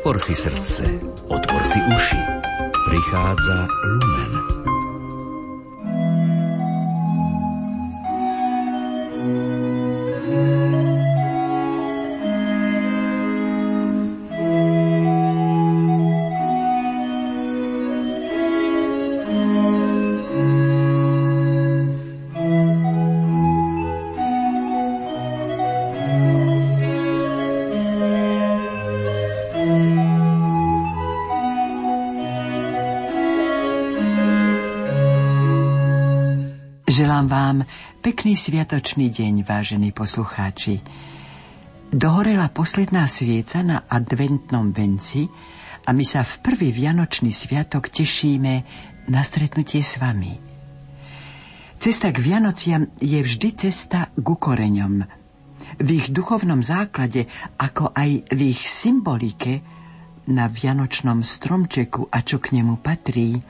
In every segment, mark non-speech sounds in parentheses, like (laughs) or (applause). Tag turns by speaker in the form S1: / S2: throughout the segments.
S1: Otvor si srdce, otvor si uši. Prichádza Lumen.
S2: Sviatočný deň, vážení poslucháči. Dohorela posledná svieca na adventnom venci a my sa v prvý vianočný sviatok tešíme na stretnutie s vami. Cesta k Vianociam je vždy cesta k ukoreňom. V ich duchovnom základe, ako aj v ich symbolike, na vianočnom stromčeku a čo k nemu patrí –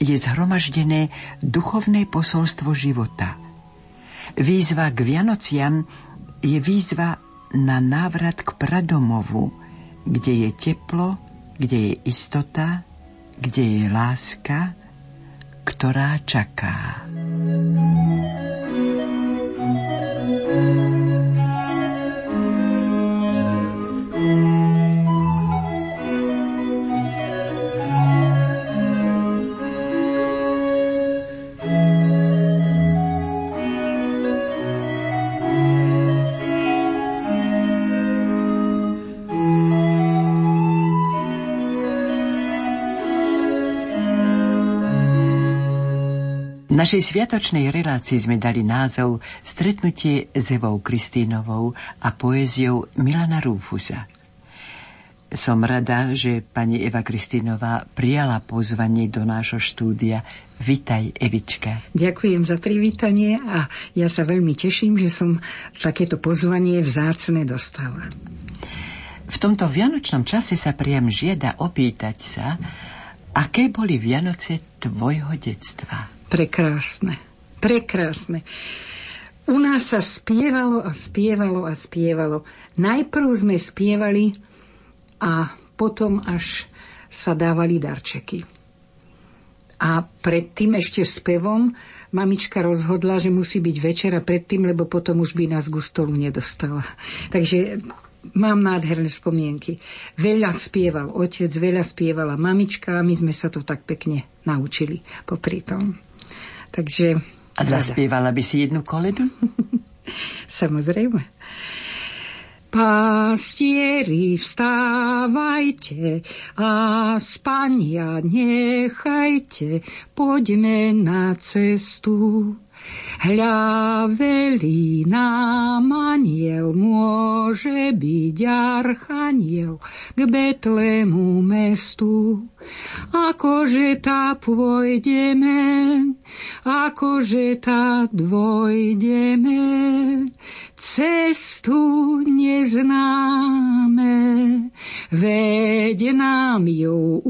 S2: je zhromaždené duchovné posolstvo života. Výzva k Vianociam je výzva na návrat k pradomovu, kde je teplo, kde je istota, kde je láska, ktorá čaká. Našej sviatočnej relácii sme dali názov Stretnutie s Evou Kristínovou a poéziou Milana Rúfusa. Som rada, že pani Eva Kristínová prijala pozvanie do nášho štúdia. Vitaj, Evička.
S3: Ďakujem za privítanie a ja sa veľmi teším, že som takéto pozvanie vzácne dostala.
S2: V tomto vianočnom čase sa priam žiada opýtať sa, aké boli Vianoce tvojho detstva?
S3: Prekrásne. Prekrásne. U nás sa spievalo a spievalo a spievalo. Najprv sme spievali a potom až sa dávali darčeky. A pred tým ešte spevom mamička rozhodla, že musí byť večera predtým, lebo potom už by nás k stolu nedostala. Takže mám nádherné spomienky. Veľa spieval otec, veľa spievala mamička a my sme sa to tak pekne naučili popri tom. Takže...
S2: A zaspievala by si jednu koledu? (laughs)
S3: Samozrejme. Pastieri, vstávajte a spania nechajte, poďme na cestu. Hľa velí nám aniel, môže byť archaniel k Betlemu mestu. Akože tá pôjdeme, akože tá dvojdeme, cestu neznáme, veď nám ju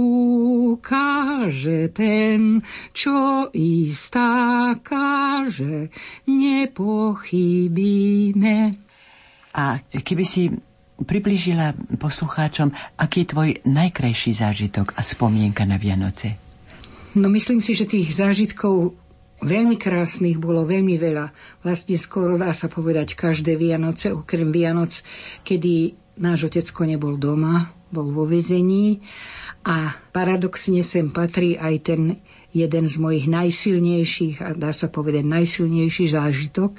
S3: ukáže ten, čo istá káže, nepochybíme.
S2: A keby si približila poslucháčom, aký je tvoj najkrajší zážitok a spomienka na Vianoce?
S3: No myslím si, že tých zážitkov Veľmi krásnych bolo veľmi veľa. Vlastne skoro dá sa povedať každé Vianoce, okrem Vianoc, kedy náš otecko nebol doma, bol vo vezení. A paradoxne sem patrí aj ten jeden z mojich najsilnejších, a dá sa povedať najsilnejší zážitok,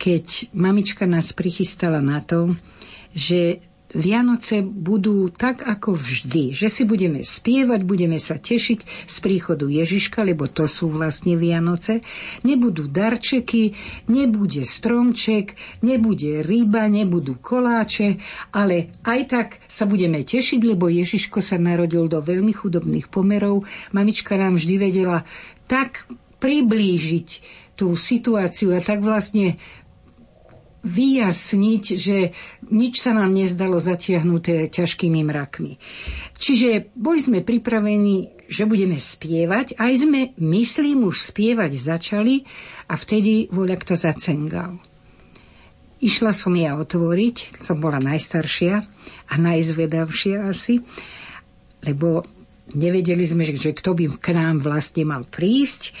S3: keď mamička nás prichystala na to, že Vianoce budú tak ako vždy, že si budeme spievať, budeme sa tešiť z príchodu Ježiška, lebo to sú vlastne Vianoce. Nebudú darčeky, nebude stromček, nebude ryba, nebudú koláče, ale aj tak sa budeme tešiť, lebo Ježiško sa narodil do veľmi chudobných pomerov. Mamička nám vždy vedela tak priblížiť tú situáciu a tak vlastne vyjasniť, že nič sa nám nezdalo zatiahnuté ťažkými mrakmi. Čiže boli sme pripravení, že budeme spievať, aj sme, myslím, už spievať začali a vtedy voľa kto zacengal. Išla som ja otvoriť, som bola najstaršia a najzvedavšia asi, lebo nevedeli sme, že, kto by k nám vlastne mal prísť.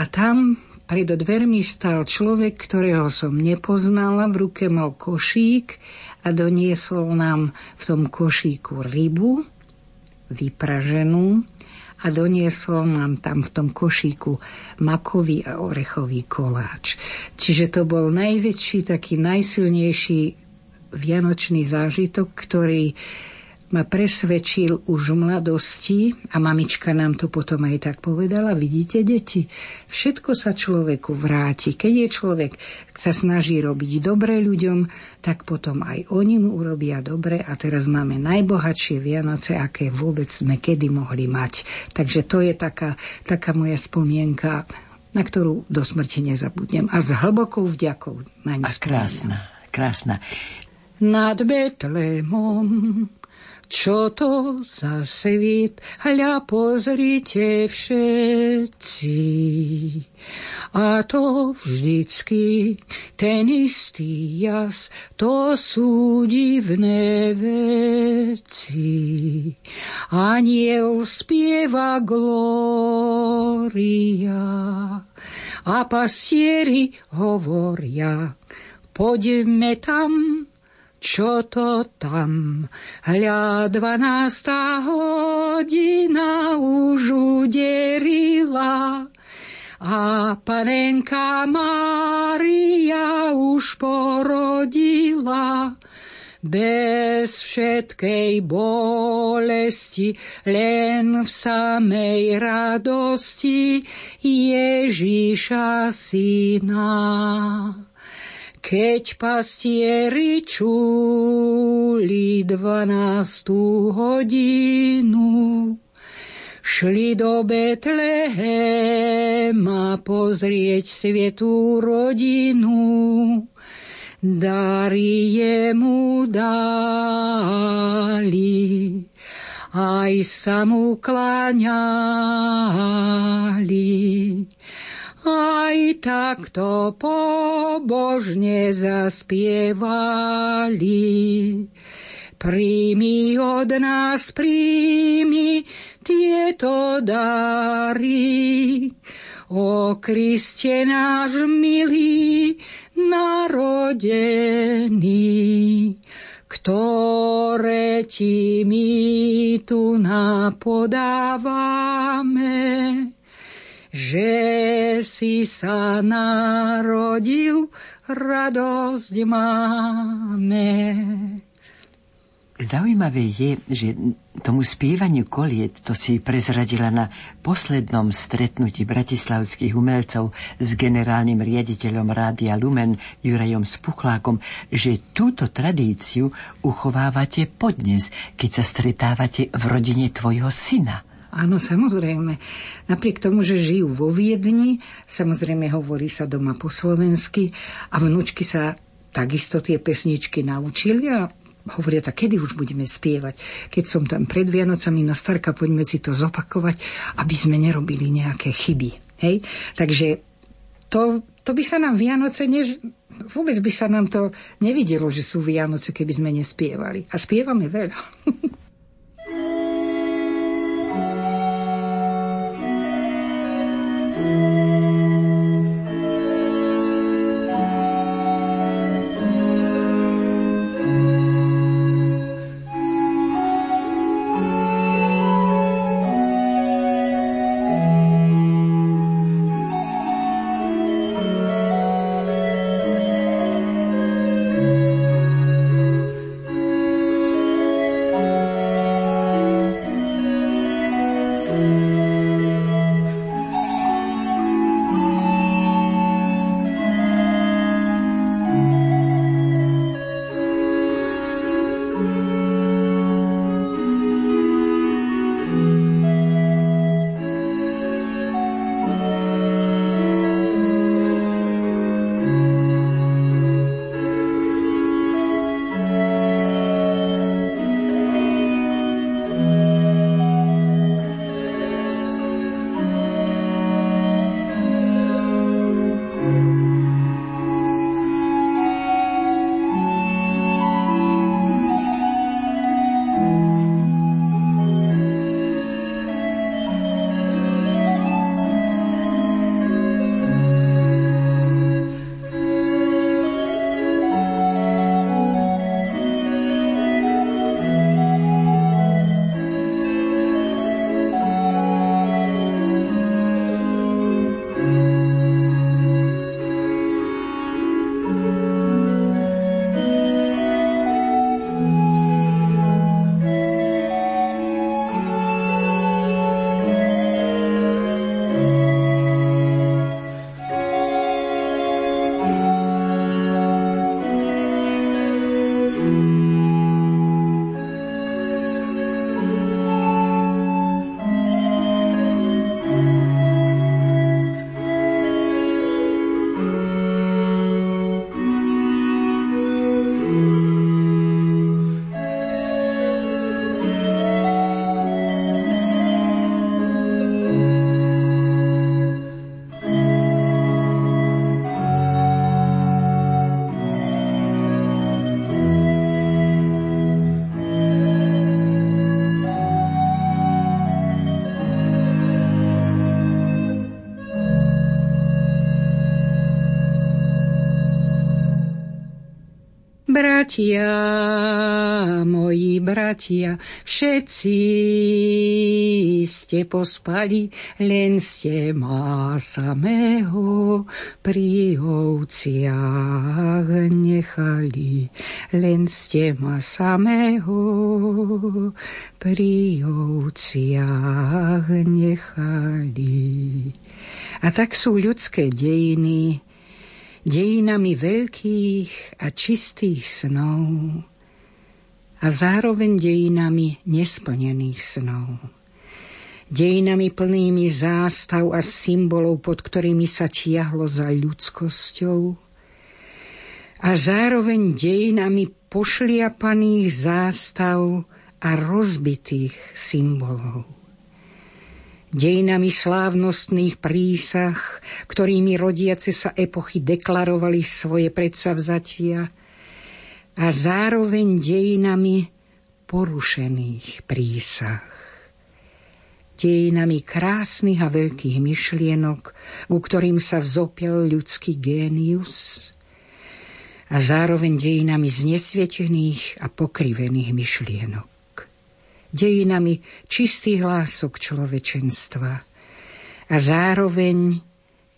S3: A tam pred dvermi stal človek, ktorého som nepoznala, v ruke mal košík a doniesol nám v tom košíku rybu, vypraženú, a doniesol nám tam v tom košíku makový a orechový koláč. Čiže to bol najväčší, taký najsilnejší vianočný zážitok, ktorý ma presvedčil už v mladosti a mamička nám to potom aj tak povedala, vidíte deti, všetko sa človeku vráti. Keď je človek sa snaží robiť dobre ľuďom, tak potom aj oni mu urobia dobre a teraz máme najbohatšie Vianoce, aké vôbec sme kedy mohli mať. Takže to je taká, taká moja spomienka na ktorú do smrti nezabudnem. A s hlbokou vďakou na ňu
S2: A krásna, krásna.
S3: Nad Betlémom čo to za svit, hľa pozrite všetci. A to vždycky ten istý jas, to sú divné veci. Aniel spieva gloria a pastieri hovoria, poďme tam, čo to tam? Hľa dvanásta hodina už uderila a panenka Mária už porodila bez všetkej bolesti, len v samej radosti Ježíša syna. Keď pastieri čuli dvanástú hodinu, šli do Betlehema pozrieť svietú rodinu. Dary jemu dali, aj sa mu kláňali aj takto pobožne zaspievali. Príjmi od nás, príjmi tieto dary. O Kriste náš milý, narodený, ktoré ti my tu napodávame že si sa narodil, radosť máme.
S2: Zaujímavé je, že tomu spievaniu koliet to si prezradila na poslednom stretnutí bratislavských umelcov s generálnym riaditeľom Rádia Lumen Jurajom Spuchlákom, že túto tradíciu uchovávate podnes, keď sa stretávate v rodine tvojho syna.
S3: Áno, samozrejme. Napriek tomu, že žijú vo Viedni, samozrejme hovorí sa doma po slovensky a vnúčky sa takisto tie pesničky naučili a hovoria tak, kedy už budeme spievať. Keď som tam pred Vianocami, no starka, poďme si to zopakovať, aby sme nerobili nejaké chyby. Hej? Takže to, to by sa nám Vianoce, než, vôbec by sa nám to nevidelo, že sú Vianoce, keby sme nespievali. A spievame veľa. (laughs) Bratia, moji bratia, všetci ste pospali, len ste ma samého pri ovciach nechali. Len ste ma samého pri ovciach nechali. A tak sú ľudské dejiny, dejinami veľkých a čistých snov a zároveň dejinami nesplnených snov. Dejinami plnými zástav a symbolov, pod ktorými sa tiahlo za ľudskosťou a zároveň dejinami pošliapaných zástav a rozbitých symbolov dejinami slávnostných prísah, ktorými rodiace sa epochy deklarovali svoje predsavzatia a zároveň dejinami porušených prísah. Dejinami krásnych a veľkých myšlienok, u ktorým sa vzopiel ľudský génius a zároveň dejinami znesvietených a pokrivených myšlienok dejinami čistých hlások človečenstva a zároveň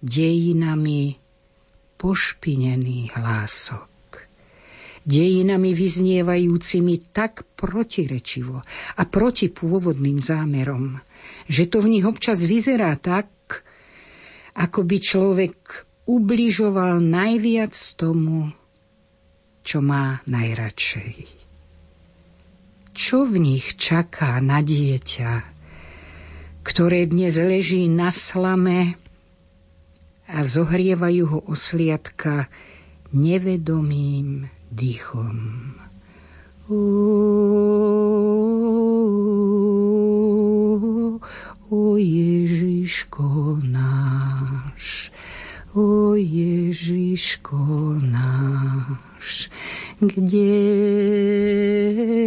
S3: dejinami pošpinených hlások. Dejinami vyznievajúcimi tak protirečivo a proti pôvodným zámerom, že to v nich občas vyzerá tak, ako by človek ubližoval najviac tomu, čo má najradšej čo v nich čaká na dieťa, ktoré dnes leží na slame a zohrievajú ho osliadka nevedomým dýchom. O, o Ježiško náš, o Ježiško náš, kde,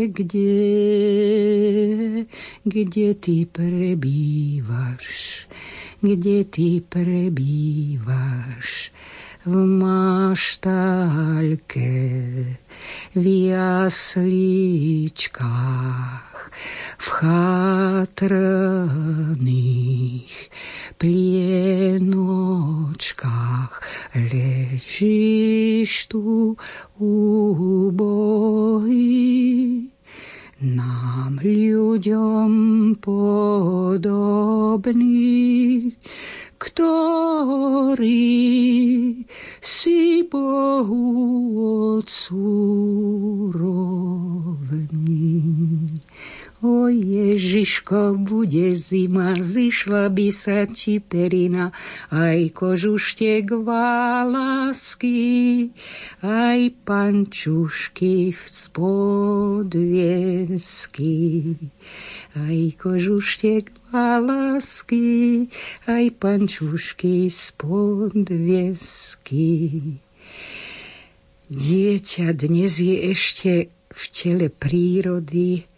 S3: kde, kde ty prebývaš, kde ty prebývaš? V maštalke, v jaslíčkách, v chátrných plienočkách ležíš tu úbohý, nám ľuďom podobný, ktorý si Bohu Otcu. O Ježiško, bude zima, zišla by sa ti perina, aj kožuštek lásky, aj pančušky v spodviesky. Aj kožuštek lásky, aj pančušky z podviesky. Dieťa dnes je ešte v tele prírody,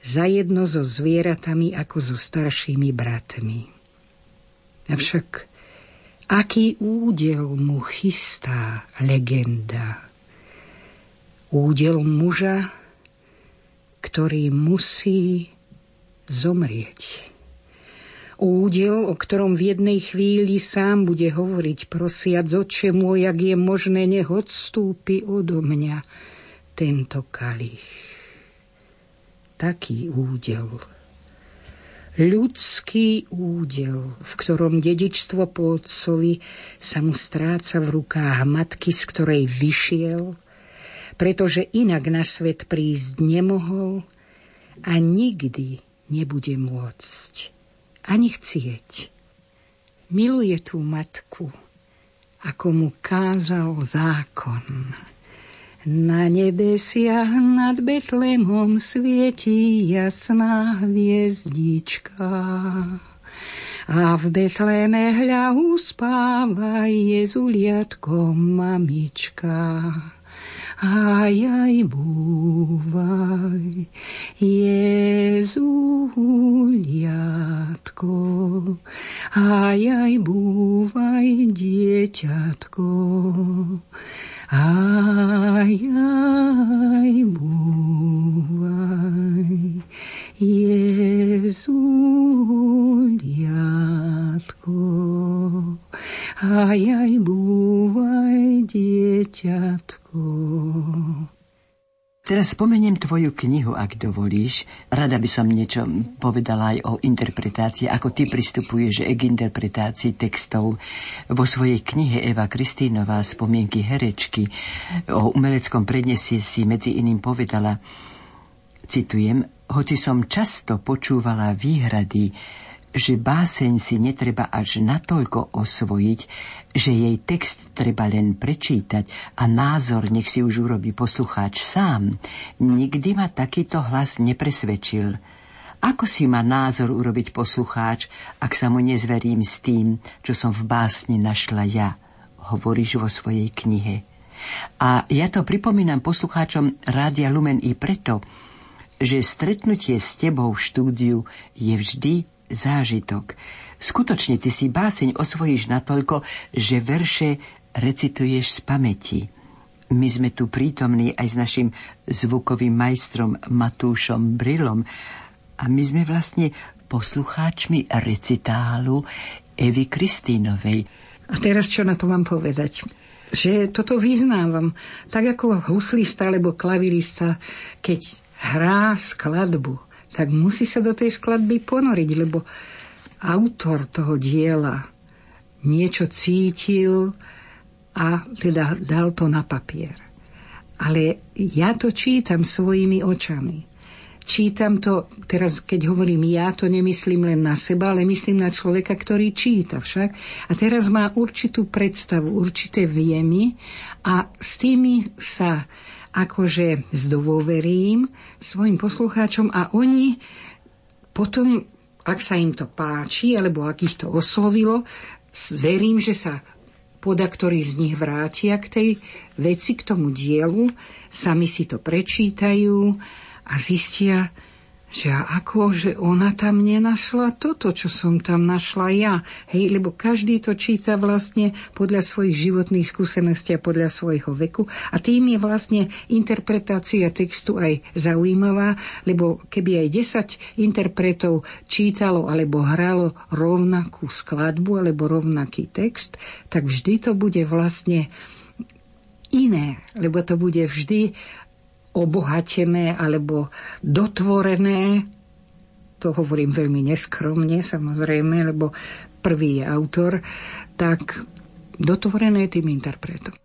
S3: zajedno so zvieratami ako so staršími bratmi. Avšak aký údel mu chystá legenda? Údel muža, ktorý musí zomrieť. Údel, o ktorom v jednej chvíli sám bude hovoriť, prosiac oče môj, ak je možné, nech odstúpi odo mňa tento kalich taký údel. Ľudský údel, v ktorom dedičstvo po otcovi sa mu stráca v rukách matky, z ktorej vyšiel, pretože inak na svet prísť nemohol a nikdy nebude môcť ani chcieť. Miluje tú matku, ako mu kázal zákon. Na nebesiach nad Betlemom svieti jasná hviezdička. A v Betleme hľa uspáva Jezuliatko mamička. Aj, aj, búvaj, Jezuliatko, aj, aj, búvaj, dieťatko. Aj, aj, búvaj, Jezuliatko. Aj, aj, búvaj, dieťatko.
S2: Teraz spomeniem tvoju knihu, ak dovolíš. Rada by som niečo povedala aj o interpretácii, ako ty pristupuješ k interpretácii textov. Vo svojej knihe Eva Kristínová Spomienky herečky o umeleckom prednesie si medzi iným povedala, citujem, hoci som často počúvala výhrady, že báseň si netreba až natoľko osvojiť, že jej text treba len prečítať a názor nech si už urobí poslucháč sám. Nikdy ma takýto hlas nepresvedčil. Ako si má názor urobiť poslucháč, ak sa mu nezverím s tým, čo som v básni našla ja, hovoríš vo svojej knihe. A ja to pripomínam poslucháčom Rádia Lumen i preto, že stretnutie s tebou v štúdiu je vždy zážitok. Skutočne ty si báseň osvojíš natoľko, že verše recituješ z pamäti. My sme tu prítomní aj s našim zvukovým majstrom Matúšom Brilom a my sme vlastne poslucháčmi recitálu Evy Kristínovej.
S3: A teraz čo na to mám povedať? Že toto vyznávam. Tak ako huslista alebo klavirista, keď hrá skladbu, tak musí sa do tej skladby ponoriť, lebo autor toho diela niečo cítil a teda dal to na papier. Ale ja to čítam svojimi očami. Čítam to, teraz keď hovorím ja, to nemyslím len na seba, ale myslím na človeka, ktorý číta však. A teraz má určitú predstavu, určité viemy a s tými sa akože zdôverím svojim poslucháčom a oni potom, ak sa im to páči, alebo ak ich to oslovilo, verím, že sa poda ktorí z nich vrátia k tej veci, k tomu dielu, sami si to prečítajú a zistia, že ako, že ona tam nenašla toto, čo som tam našla ja. Hej, lebo každý to číta vlastne podľa svojich životných skúseností a podľa svojho veku a tým je vlastne interpretácia textu aj zaujímavá, lebo keby aj 10 interpretov čítalo alebo hralo rovnakú skladbu alebo rovnaký text, tak vždy to bude vlastne iné, lebo to bude vždy obohatené alebo dotvorené, to hovorím veľmi neskromne samozrejme, lebo prvý je autor, tak dotvorené tým interpretom.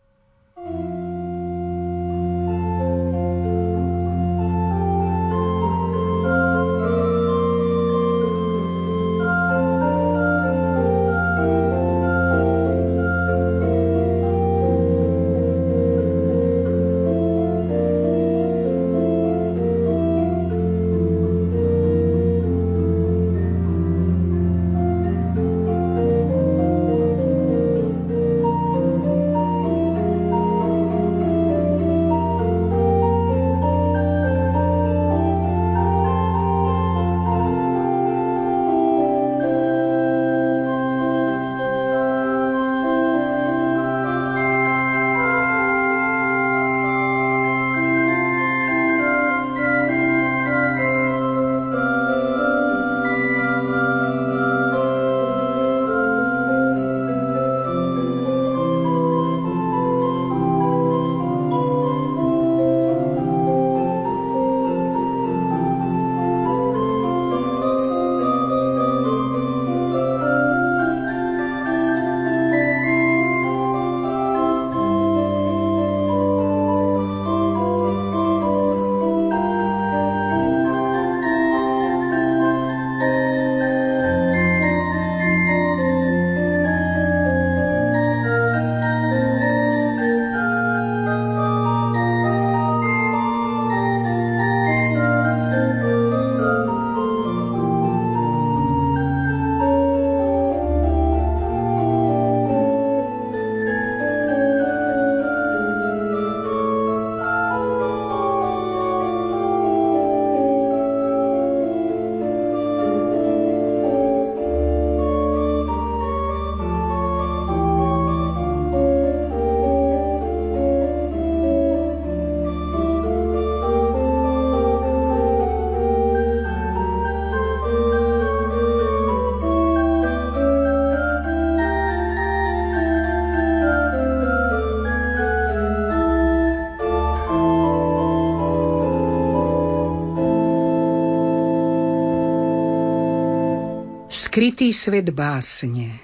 S3: Skrytý svet básne,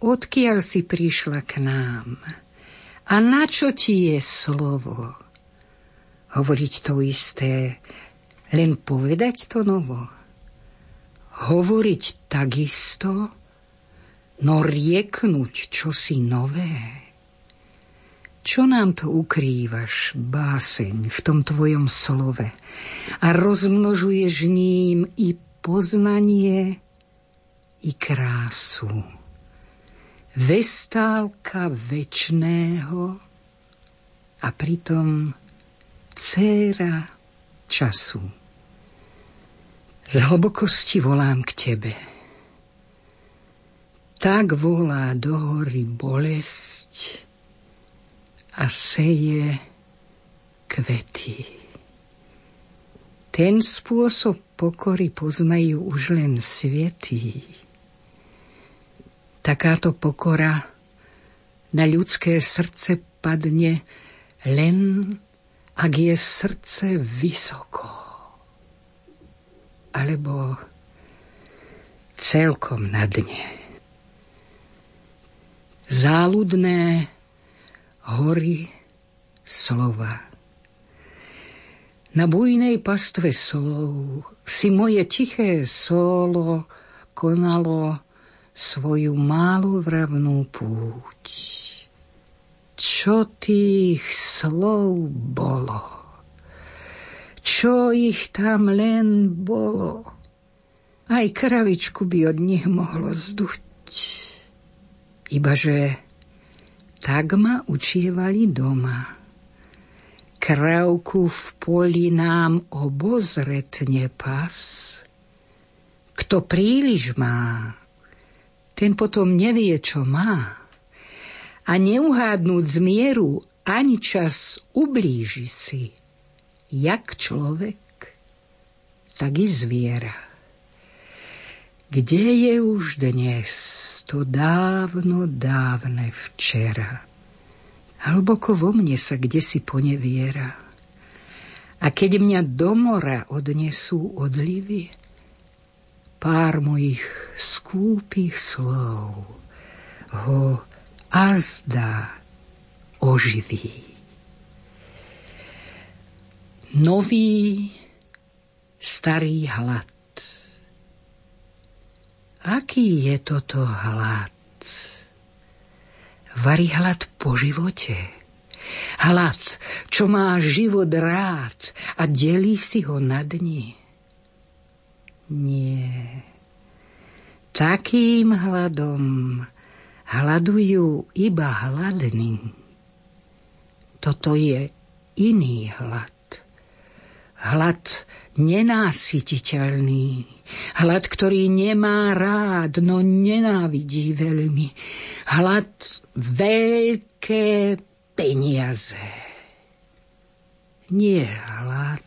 S3: odkiaľ si prišla k nám a na čo ti je slovo? Hovoriť to isté, len povedať to novo. Hovoriť takisto, no rieknúť čosi nové. Čo nám to ukrývaš, báseň, v tom tvojom slove a rozmnožuješ ním i poznanie, i krásu. Vestálka večného a pritom dcéra času. Z hlbokosti volám k tebe. Tak volá do hory bolesť a seje kvety. Ten spôsob pokory poznajú už len svietí. Takáto pokora na ľudské srdce padne len ak je srdce vysoko. Alebo celkom na dne. Záludné hory slova. Na bujnej pastve slov si moje tiché solo konalo svoju málovravnú púť. Čo tých slov bolo? Čo ich tam len bolo? Aj kravičku by od nich mohlo zduť. Ibaže tak ma učievali doma. Kravku v poli nám obozretne pas. Kto príliš má, ten potom nevie, čo má. A neuhádnúť z mieru ani čas ublíži si, jak človek, tak i zviera. Kde je už dnes to dávno dávne včera? Hlboko vo mne sa kde si poneviera. A keď mňa do mora odnesú odlivy, pár mojich skúpých slov ho azda oživí. Nový starý hlad. Aký je toto hlad? Varí hlad po živote. Hlad, čo má život rád a delí si ho na dni nie. Takým hladom hľadujú iba hladní. Toto je iný hlad. Hlad nenásytiteľný. Hlad, ktorý nemá rád, no nenávidí veľmi. Hlad veľké peniaze. Nie hlad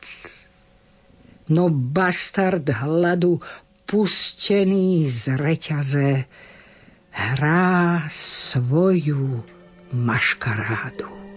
S3: no bastard hladu pustený z reťaze hrá svoju maškarádu.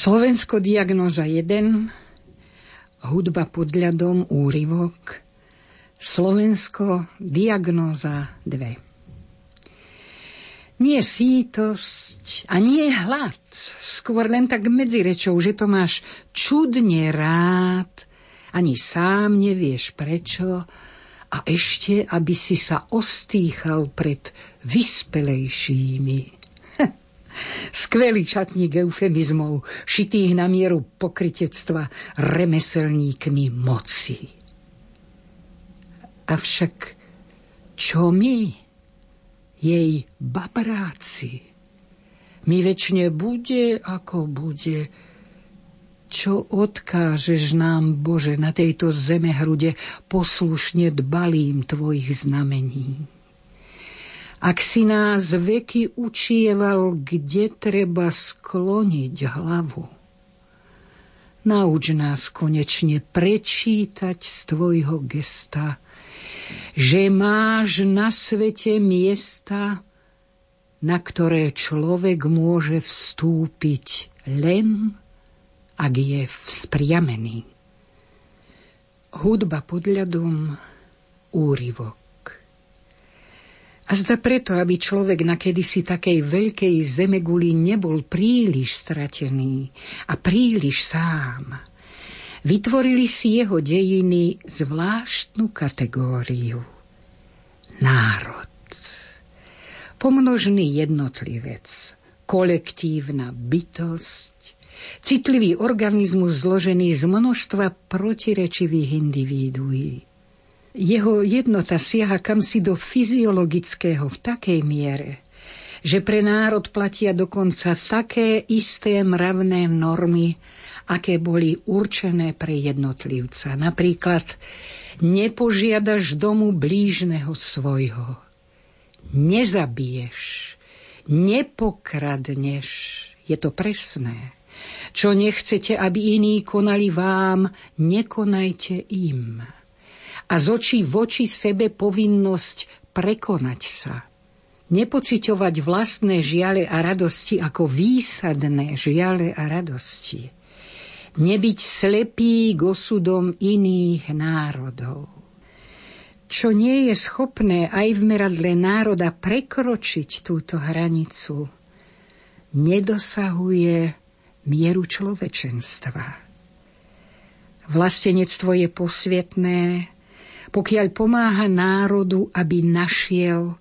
S3: Slovensko diagnoza 1, hudba pod ľadom, úryvok, Slovensko diagnóza 2. Nie sítosť a nie hlad, skôr len tak medzi rečou, že to máš čudne rád, ani sám nevieš prečo, a ešte, aby si sa ostýchal pred vyspelejšími. Skvelý šatník eufemizmov, šitých na mieru pokritectva remeselníkmi moci. Avšak čo my, jej babráci, mi väčšine bude, ako bude, čo odkážeš nám, Bože, na tejto zeme hrude poslušne dbalým Tvojich znamení. Ak si nás veky učieval, kde treba skloniť hlavu, nauč nás konečne prečítať z Tvojho gesta – že máš na svete miesta, na ktoré človek môže vstúpiť len, ak je vzpriamený. Hudba pod ľadom, úryvok. A zda preto, aby človek na kedysi takej veľkej zemeguli nebol príliš stratený a príliš sám – vytvorili si jeho dejiny zvláštnu kategóriu. Národ. Pomnožný jednotlivec, kolektívna bytosť, citlivý organizmus zložený z množstva protirečivých individuí. Jeho jednota siaha kamsi do fyziologického v takej miere, že pre národ platia dokonca také isté mravné normy, aké boli určené pre jednotlivca. Napríklad nepožiadaš domu blížneho svojho, nezabiješ, nepokradneš, je to presné. Čo nechcete, aby iní konali vám, nekonajte im. A z očí v oči sebe povinnosť prekonať sa. Nepociťovať vlastné žiale a radosti ako výsadné žiale a radosti nebyť slepý k osudom iných národov. Čo nie je schopné aj v meradle národa prekročiť túto hranicu, nedosahuje mieru človečenstva. Vlastenectvo je posvietné, pokiaľ pomáha národu, aby našiel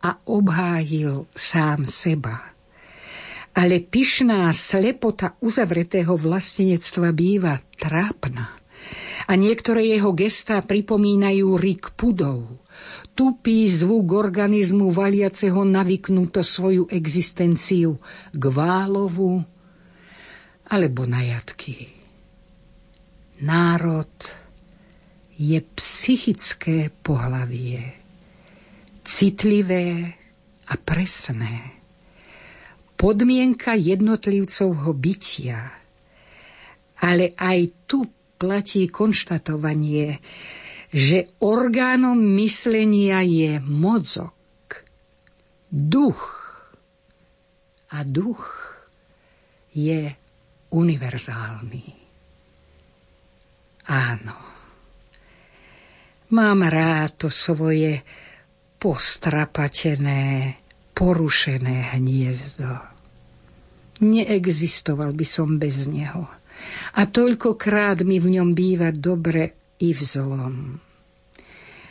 S3: a obhájil sám seba ale pyšná slepota uzavretého vlastenectva býva trápna. A niektoré jeho gestá pripomínajú rik pudov, tupý zvuk organizmu valiaceho navyknúto svoju existenciu k válovu alebo na jatky. Národ je psychické pohlavie, citlivé a presné podmienka jednotlivcovho bytia. Ale aj tu platí konštatovanie, že orgánom myslenia je mozog, duch. A duch je univerzálny. Áno. Mám rád to svoje postrapatené, porušené hniezdo. Neexistoval by som bez neho. A toľkokrát mi v ňom býva dobre i v zlom.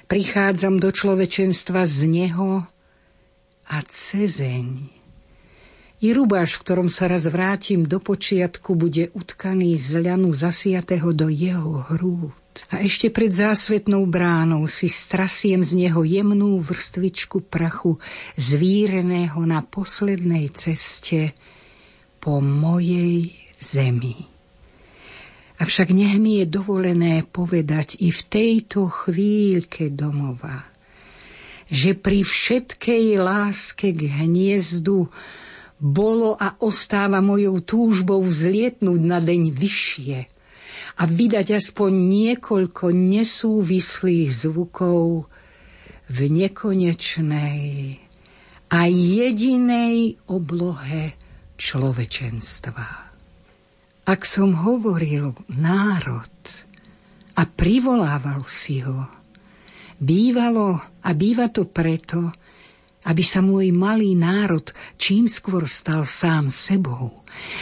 S3: Prichádzam do človečenstva z neho a cezeň. I rubáš, v ktorom sa raz vrátim do počiatku, bude utkaný z ľanu zasiatého do jeho hrúd. A ešte pred zásvetnou bránou si strasiem z neho jemnú vrstvičku prachu zvíreného na poslednej ceste po mojej zemi. Avšak nech mi je dovolené povedať i v tejto chvíľke domova, že pri všetkej láske k hniezdu bolo a ostáva mojou túžbou vzlietnúť na deň vyššie a vydať aspoň niekoľko nesúvislých zvukov v nekonečnej a jedinej oblohe človečenstva. Ak som hovoril národ a privolával si ho, bývalo a býva to preto, aby sa môj malý národ čím skôr stal sám sebou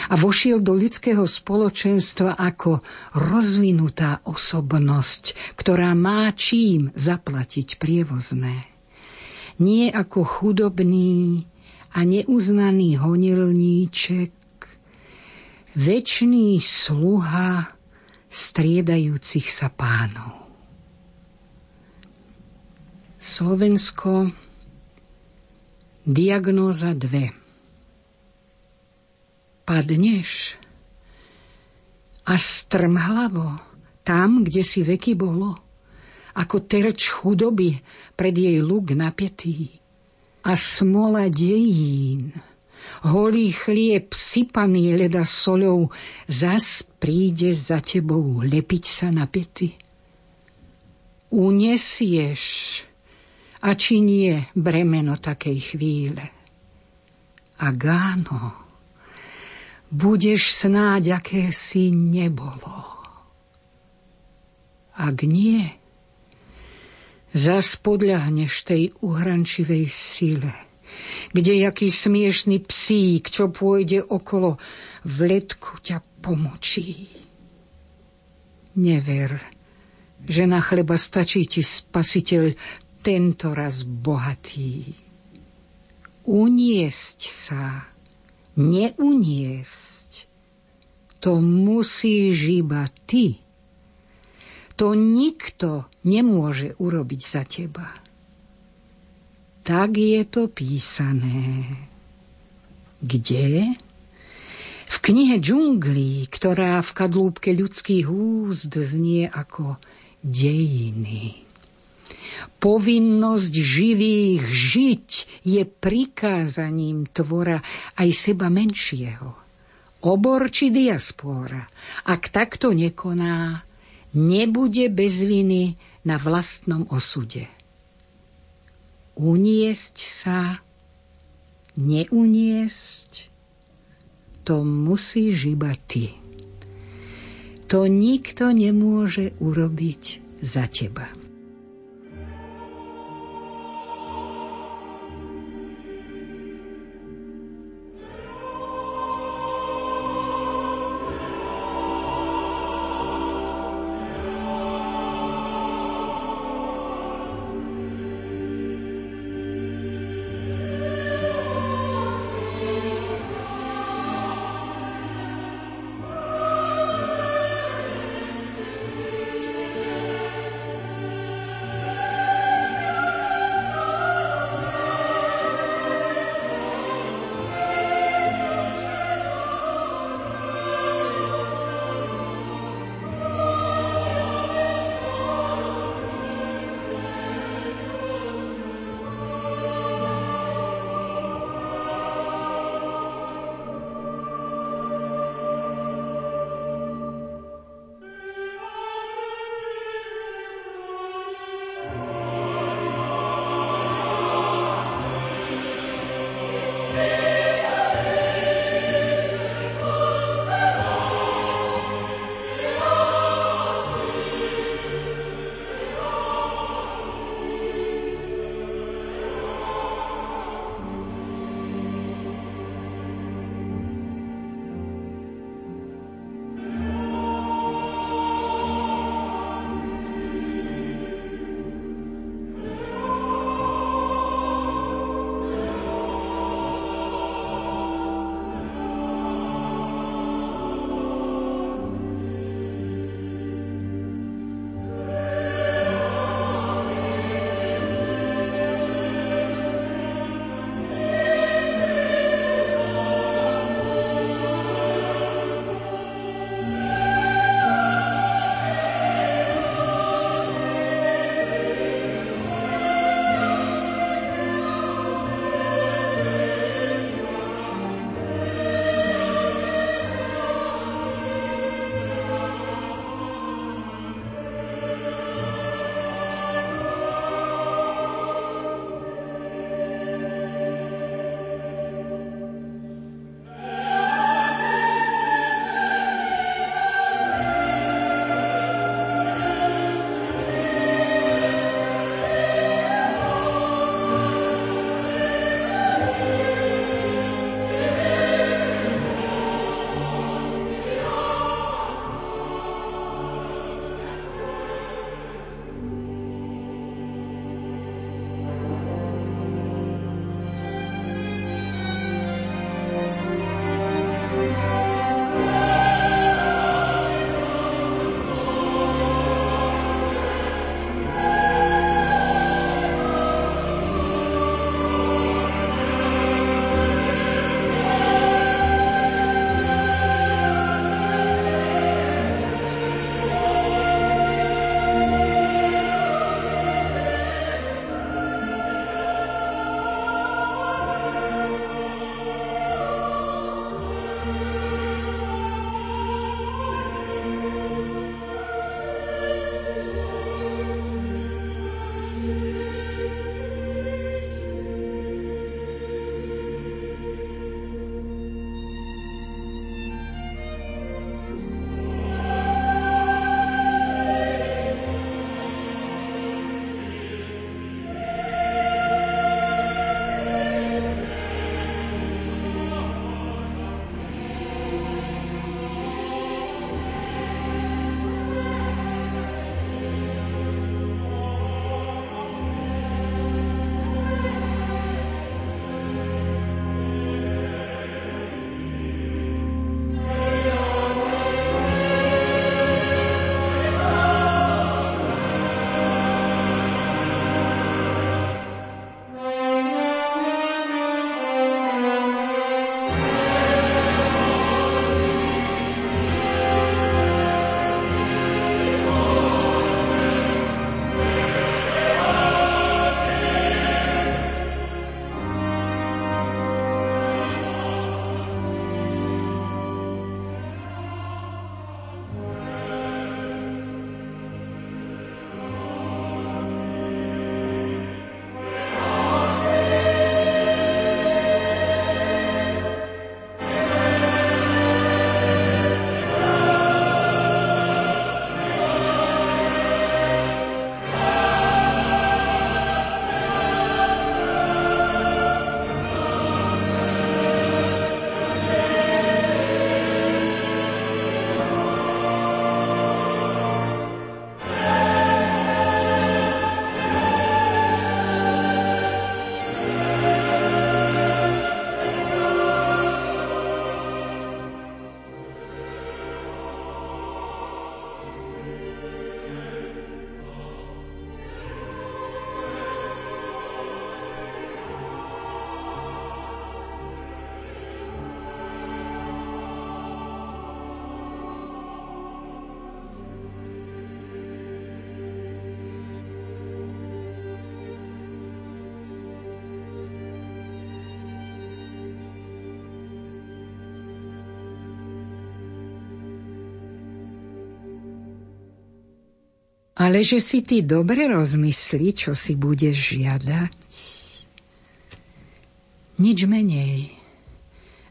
S3: a vošiel do ľudského spoločenstva ako rozvinutá osobnosť, ktorá má čím zaplatiť prievozné. Nie ako chudobný a neuznaný honilníček, väčší sluha striedajúcich sa pánov. Slovensko Diagnóza 2 Padneš a strmhlavo tam, kde si veky bolo, ako terč chudoby pred jej luk napietý a smola dejín – holý chlieb sypaný leda soľou, zas príde za tebou lepiť sa na pety. Unesieš, a či nie bremeno takej chvíle. A gáno, budeš snáď, aké si nebolo. Ak nie, zas podľahneš tej uhrančivej sile – kde jaký smiešný psík, čo pôjde okolo, v letku ťa pomočí. Never, že na chleba stačí ti spasiteľ tento raz bohatý. Uniesť sa, neuniesť, to musíš iba ty. To nikto nemôže urobiť za teba tak je to písané. Kde? V knihe džunglí, ktorá v kadlúbke ľudských úst znie ako dejiny. Povinnosť živých žiť je prikázaním tvora aj seba menšieho. Obor či diaspora, ak takto nekoná, nebude bez viny na vlastnom osude uniesť sa, neuniesť, to musíš iba ty. To nikto nemôže urobiť za teba. Ale že si ty dobre rozmyslí, čo si budeš žiadať. Nič menej,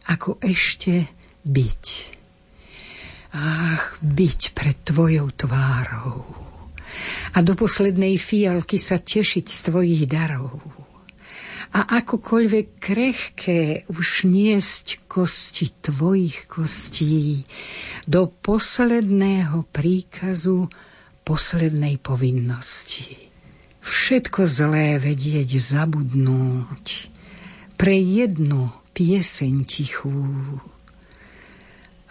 S3: ako ešte byť. Ach, byť pred tvojou tvárou. A do poslednej fialky sa tešiť z tvojich darov. A akokoľvek krehké už niesť kosti tvojich kostí do posledného príkazu poslednej povinnosti. Všetko zlé vedieť zabudnúť pre jednu pieseň tichú.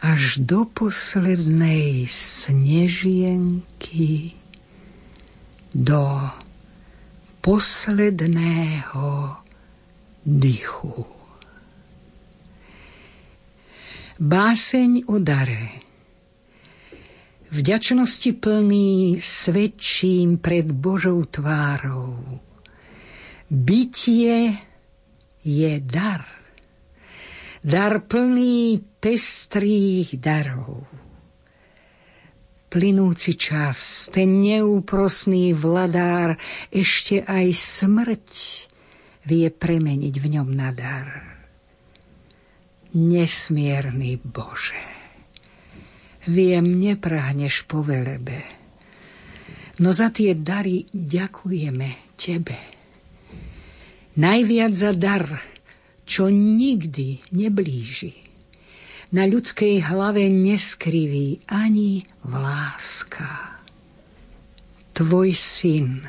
S3: Až do poslednej snežienky, do posledného dychu. Báseň o dare Vďačnosti plný svedčím pred Božou tvárou. Bytie je dar. Dar plný pestrých darov. Plynúci čas, ten neúprosný vladár, ešte aj smrť vie premeniť v ňom na dar. Nesmierny Bože Viem, neprahneš po velebe. No za tie dary ďakujeme Tebe. Najviac za dar, čo nikdy neblíži. Na ľudskej hlave neskriví ani láska. Tvoj syn,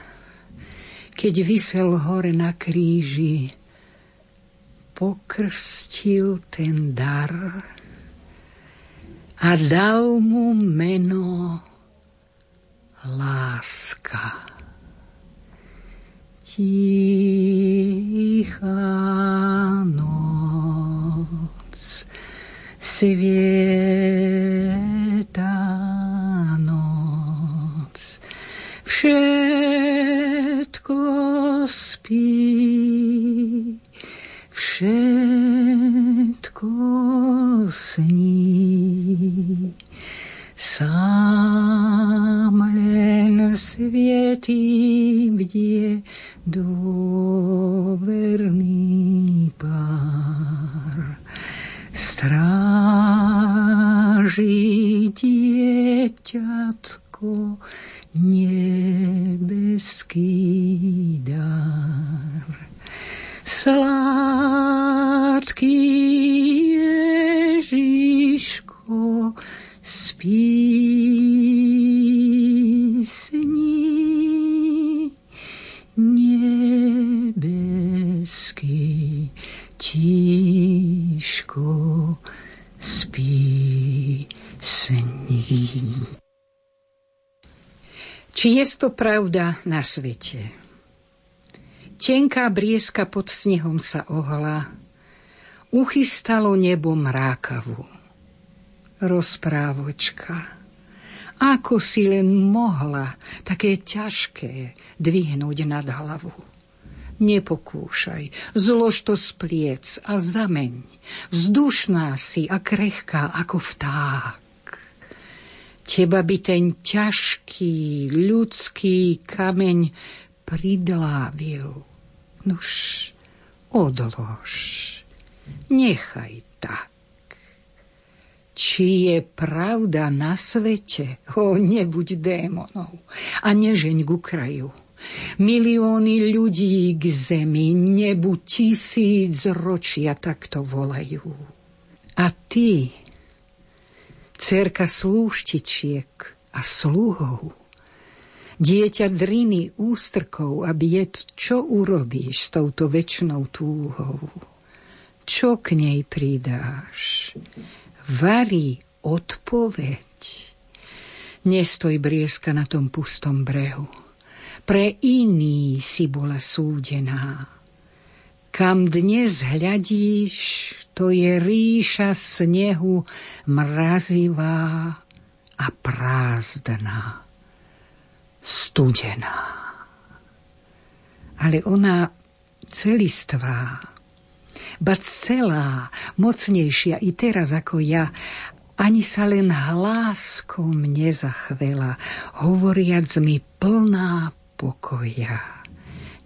S3: keď vysel hore na kríži, pokrstil ten dar, a dal mu meno láska. Tichá noc, svieta noc, všetko spí, všetko do Či je to pravda na svete? Tenká brieska pod snehom sa ohla, uchystalo nebo mrákavu. Rozprávočka. Ako si len mohla také ťažké dvihnúť nad hlavu. Nepokúšaj, zlož to z a zameň. Vzdušná si a krehká ako vták. Teba by ten ťažký ľudský kameň pridlávil. Nuž, odlož, nechaj tak. Či je pravda na svete, o nebuď démonov a nežeň ku kraju. Milióny ľudí k zemi, nebu tisíc ročia takto volajú. A ty, cerka slúštičiek a sluhov, Dieťa driny ústrkov a bied, čo urobíš s touto väčšnou túhou? Čo k nej pridáš? Varí odpoveď. Nestoj brieska na tom pustom brehu. Pre iný si bola súdená. Kam dnes hľadíš, to je ríša snehu mrazivá a prázdná studená. Ale ona celistvá, ba celá, mocnejšia i teraz ako ja, ani sa len hláskom nezachvela, hovoriac mi plná pokoja.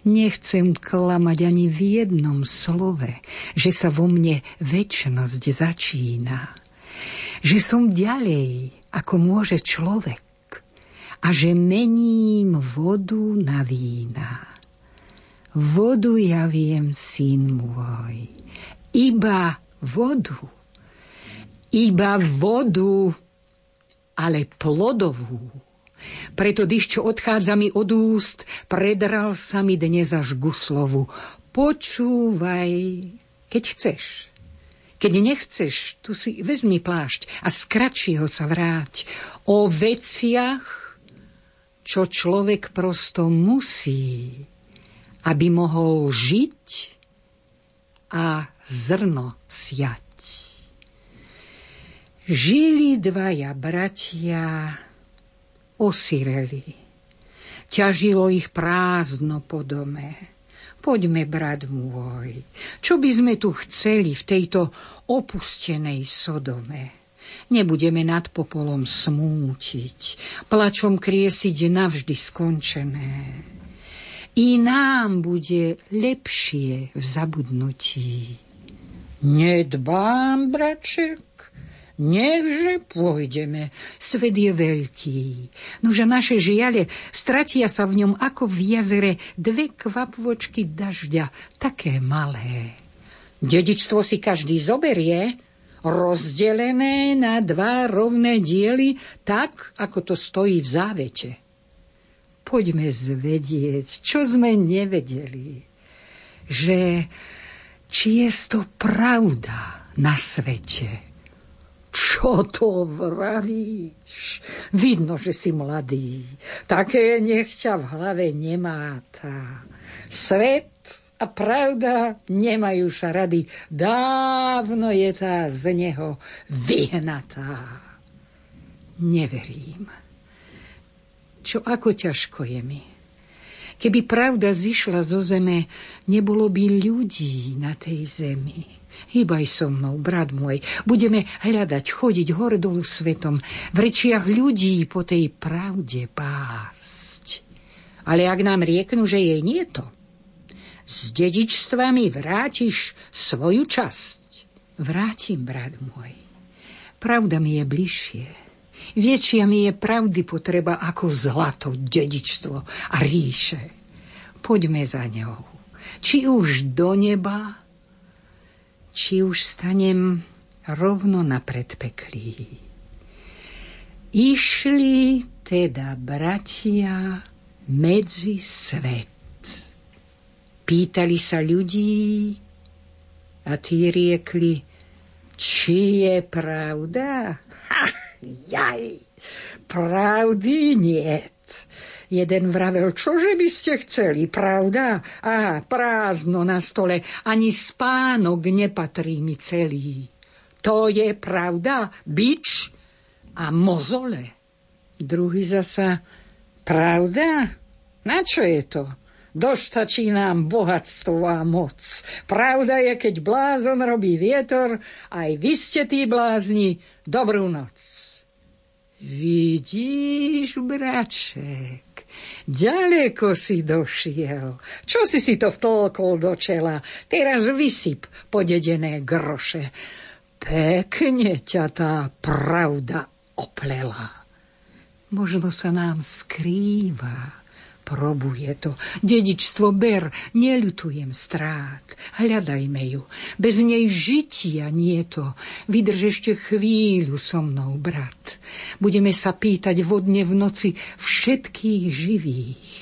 S3: Nechcem klamať ani v jednom slove, že sa vo mne väčnosť začína. Že som ďalej, ako môže človek a že mením vodu na vína. Vodu ja viem, syn môj, iba vodu. Iba vodu, ale plodovú preto dých, čo odchádza mi od úst, predral sa mi dnes až guslovu. Počúvaj, keď chceš. Keď nechceš, tu si vezmi plášť a z kratšieho sa vráť. O veciach, čo človek prosto musí, aby mohol žiť a zrno siať. Žili dvaja bratia, osireli. Ťažilo ich prázdno po dome. Poďme, brat môj, čo by sme tu chceli v tejto opustenej Sodome? Nebudeme nad popolom smútiť, plačom kriesiť navždy skončené. I nám bude lepšie v zabudnutí. Nedbám, braček, Nechže pôjdeme, svet je veľký. Nože naše žiale stratia sa v ňom ako v jazere dve kvapvočky dažďa, také malé. Dedičstvo si každý zoberie, rozdelené na dva rovné diely, tak, ako to stojí v závete. Poďme zvedieť, čo sme nevedeli, že či je to pravda na svete čo to vravíš? Vidno, že si mladý. Také nech ťa v hlave nemáta. Svet a pravda nemajú sa rady. Dávno je tá z neho vyhnatá. Neverím. Čo ako ťažko je mi. Keby pravda zišla zo zeme, nebolo by ľudí na tej zemi. Hýbaj so mnou, brat môj. Budeme hľadať, chodiť hore dolu svetom, v rečiach ľudí po tej pravde pásť. Ale ak nám rieknú, že jej nie to, s dedičstvami vrátiš svoju časť. Vrátim, brat môj. Pravda mi je bližšie. Väčšia mi je pravdy potreba ako zlato, dedičstvo a ríše. Poďme za ňou. Či už do neba, či už stanem rovno na predpeklí. Išli teda bratia medzi svet. Pýtali sa ľudí a tí riekli, či je pravda? (laughs) Ha, jaj, pravdy niet. Jeden vravel, čože by ste chceli, pravda? A prázdno na stole, ani spánok nepatrí mi celý. To je pravda, bič a mozole. Druhý zasa, pravda? Na čo je to? Dostačí nám bohatstvo a moc. Pravda je, keď blázon robí vietor, aj vy ste tí blázni. Dobrú noc. Vidíš, braček, Ďaleko si došiel. Čo si si to vtolkol do čela? Teraz vysyp podedené groše. Pekne ťa tá pravda oplela. Možno sa nám skrýva Probuje to. Dedičstvo ber, neľutujem strát. Hľadajme ju. Bez nej žitia nie to. Vydrž ešte chvíľu so mnou, brat. Budeme sa pýtať vodne v noci všetkých živých.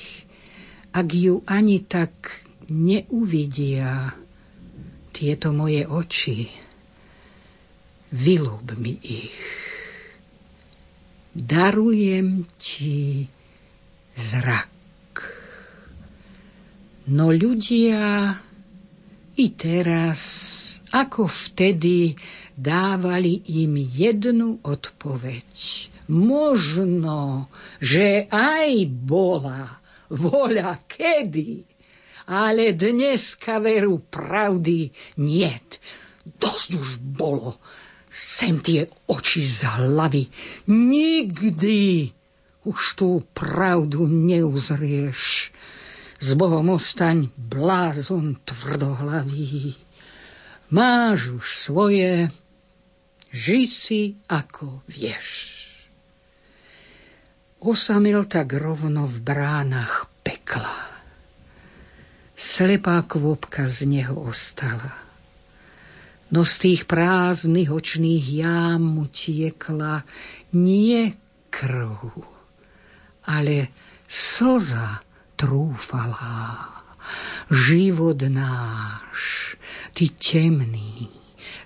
S3: Ak ju ani tak neuvidia tieto moje oči, vylúb mi ich. Darujem ti zrak. No ľudia i teraz, ako vtedy, dávali im jednu odpoveď. Možno, že aj bola voľa kedy, ale dneska veru pravdy niet. Dosť už bolo. Sem tie oči z hlavy. Nikdy už tú pravdu neuzrieš. S Bohom ostaň blázon tvrdohlavý. Máš už svoje, ži si ako vieš. Osamil tak rovno v bránach pekla. Slepá kvopka z neho ostala no z tých prázdnych očných jám mu tiekla nie krv, ale slza trúfala. Život náš, ty temný,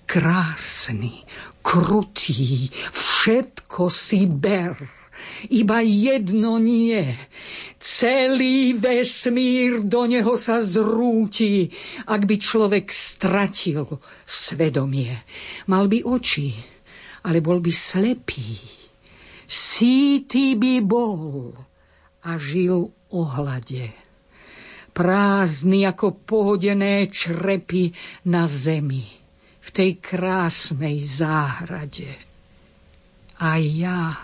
S3: krásny, krutý, všetko si ber, iba jedno nie, Celý vesmír do neho sa zrúti, ak by človek stratil svedomie. Mal by oči, ale bol by slepý. Sýty by bol a žil ohlade. Prázdny ako pohodené črepy na zemi, v tej krásnej záhrade. A ja,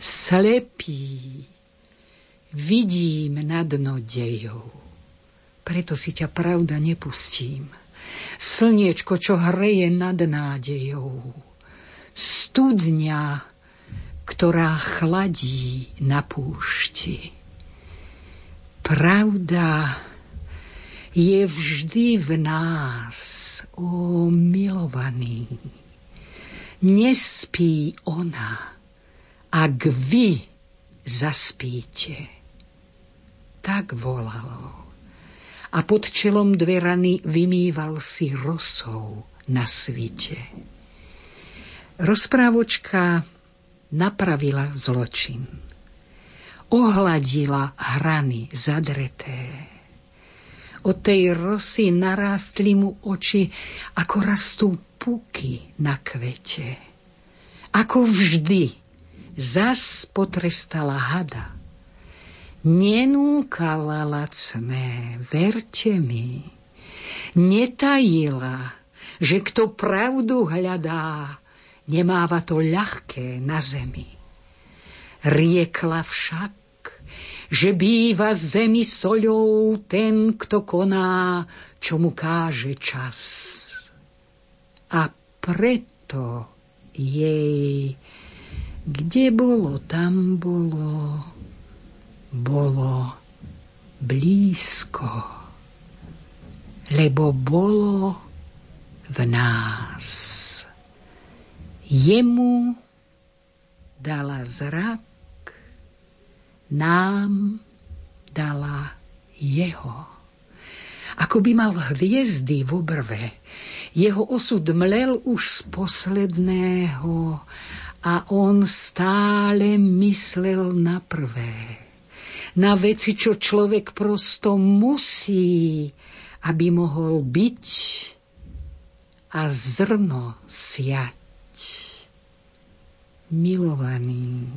S3: slepý, Vidím na dno dejov, preto si ťa pravda nepustím. Slniečko, čo hreje nad nádejou, studňa, ktorá chladí na púšti. Pravda je vždy v nás, o milovaný. Nespí ona, ak vy zaspíte tak volalo. A pod čelom dve rany vymýval si rosou na svite. Rozprávočka napravila zločin. Ohladila hrany zadreté. Od tej rosy narástli mu oči, ako rastú puky na kvete. Ako vždy, zas potrestala hada nenúkala lacné, verte mi, netajila, že kto pravdu hľadá, nemáva to ľahké na zemi. Riekla však, že býva zemi soľou ten, kto koná, čo mu káže čas. A preto jej, kde bolo, tam bolo, bolo blízko, lebo bolo v nás. Jemu dala zrak, nám dala jeho. Ako by mal hviezdy v obrve, jeho osud mlel už z posledného a on stále myslel na prvé na veci, čo človek prosto musí, aby mohol byť a zrno siať. Milovaný,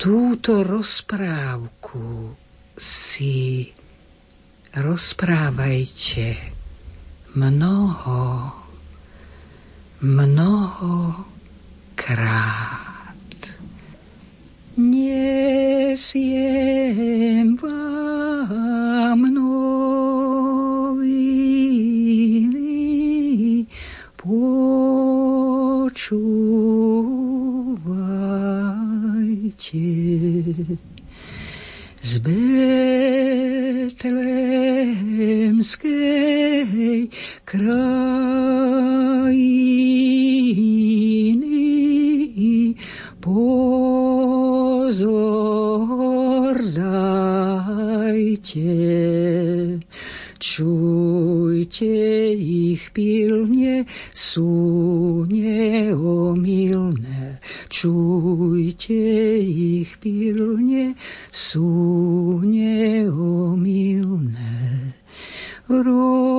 S3: túto rozprávku si rozprávajte mnoho, mnoho krát. Nesiem vám noviny, počúvajte z Betlehemskej krajiny. Po pozor dajte, čujte ich pilne, sú neomilné. Čujte ich pilne, sú neomilné. Rozímajte.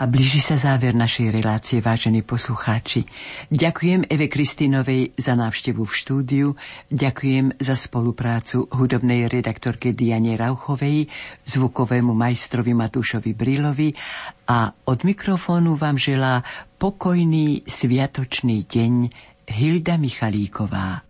S2: A blíži sa záver našej relácie, vážení poslucháči. Ďakujem Eve Kristinovej za návštevu v štúdiu, ďakujem za spoluprácu hudobnej redaktorke Diane Rauchovej, zvukovému majstrovi Matúšovi Brilovi a od mikrofónu vám želá pokojný sviatočný deň Hilda Michalíková.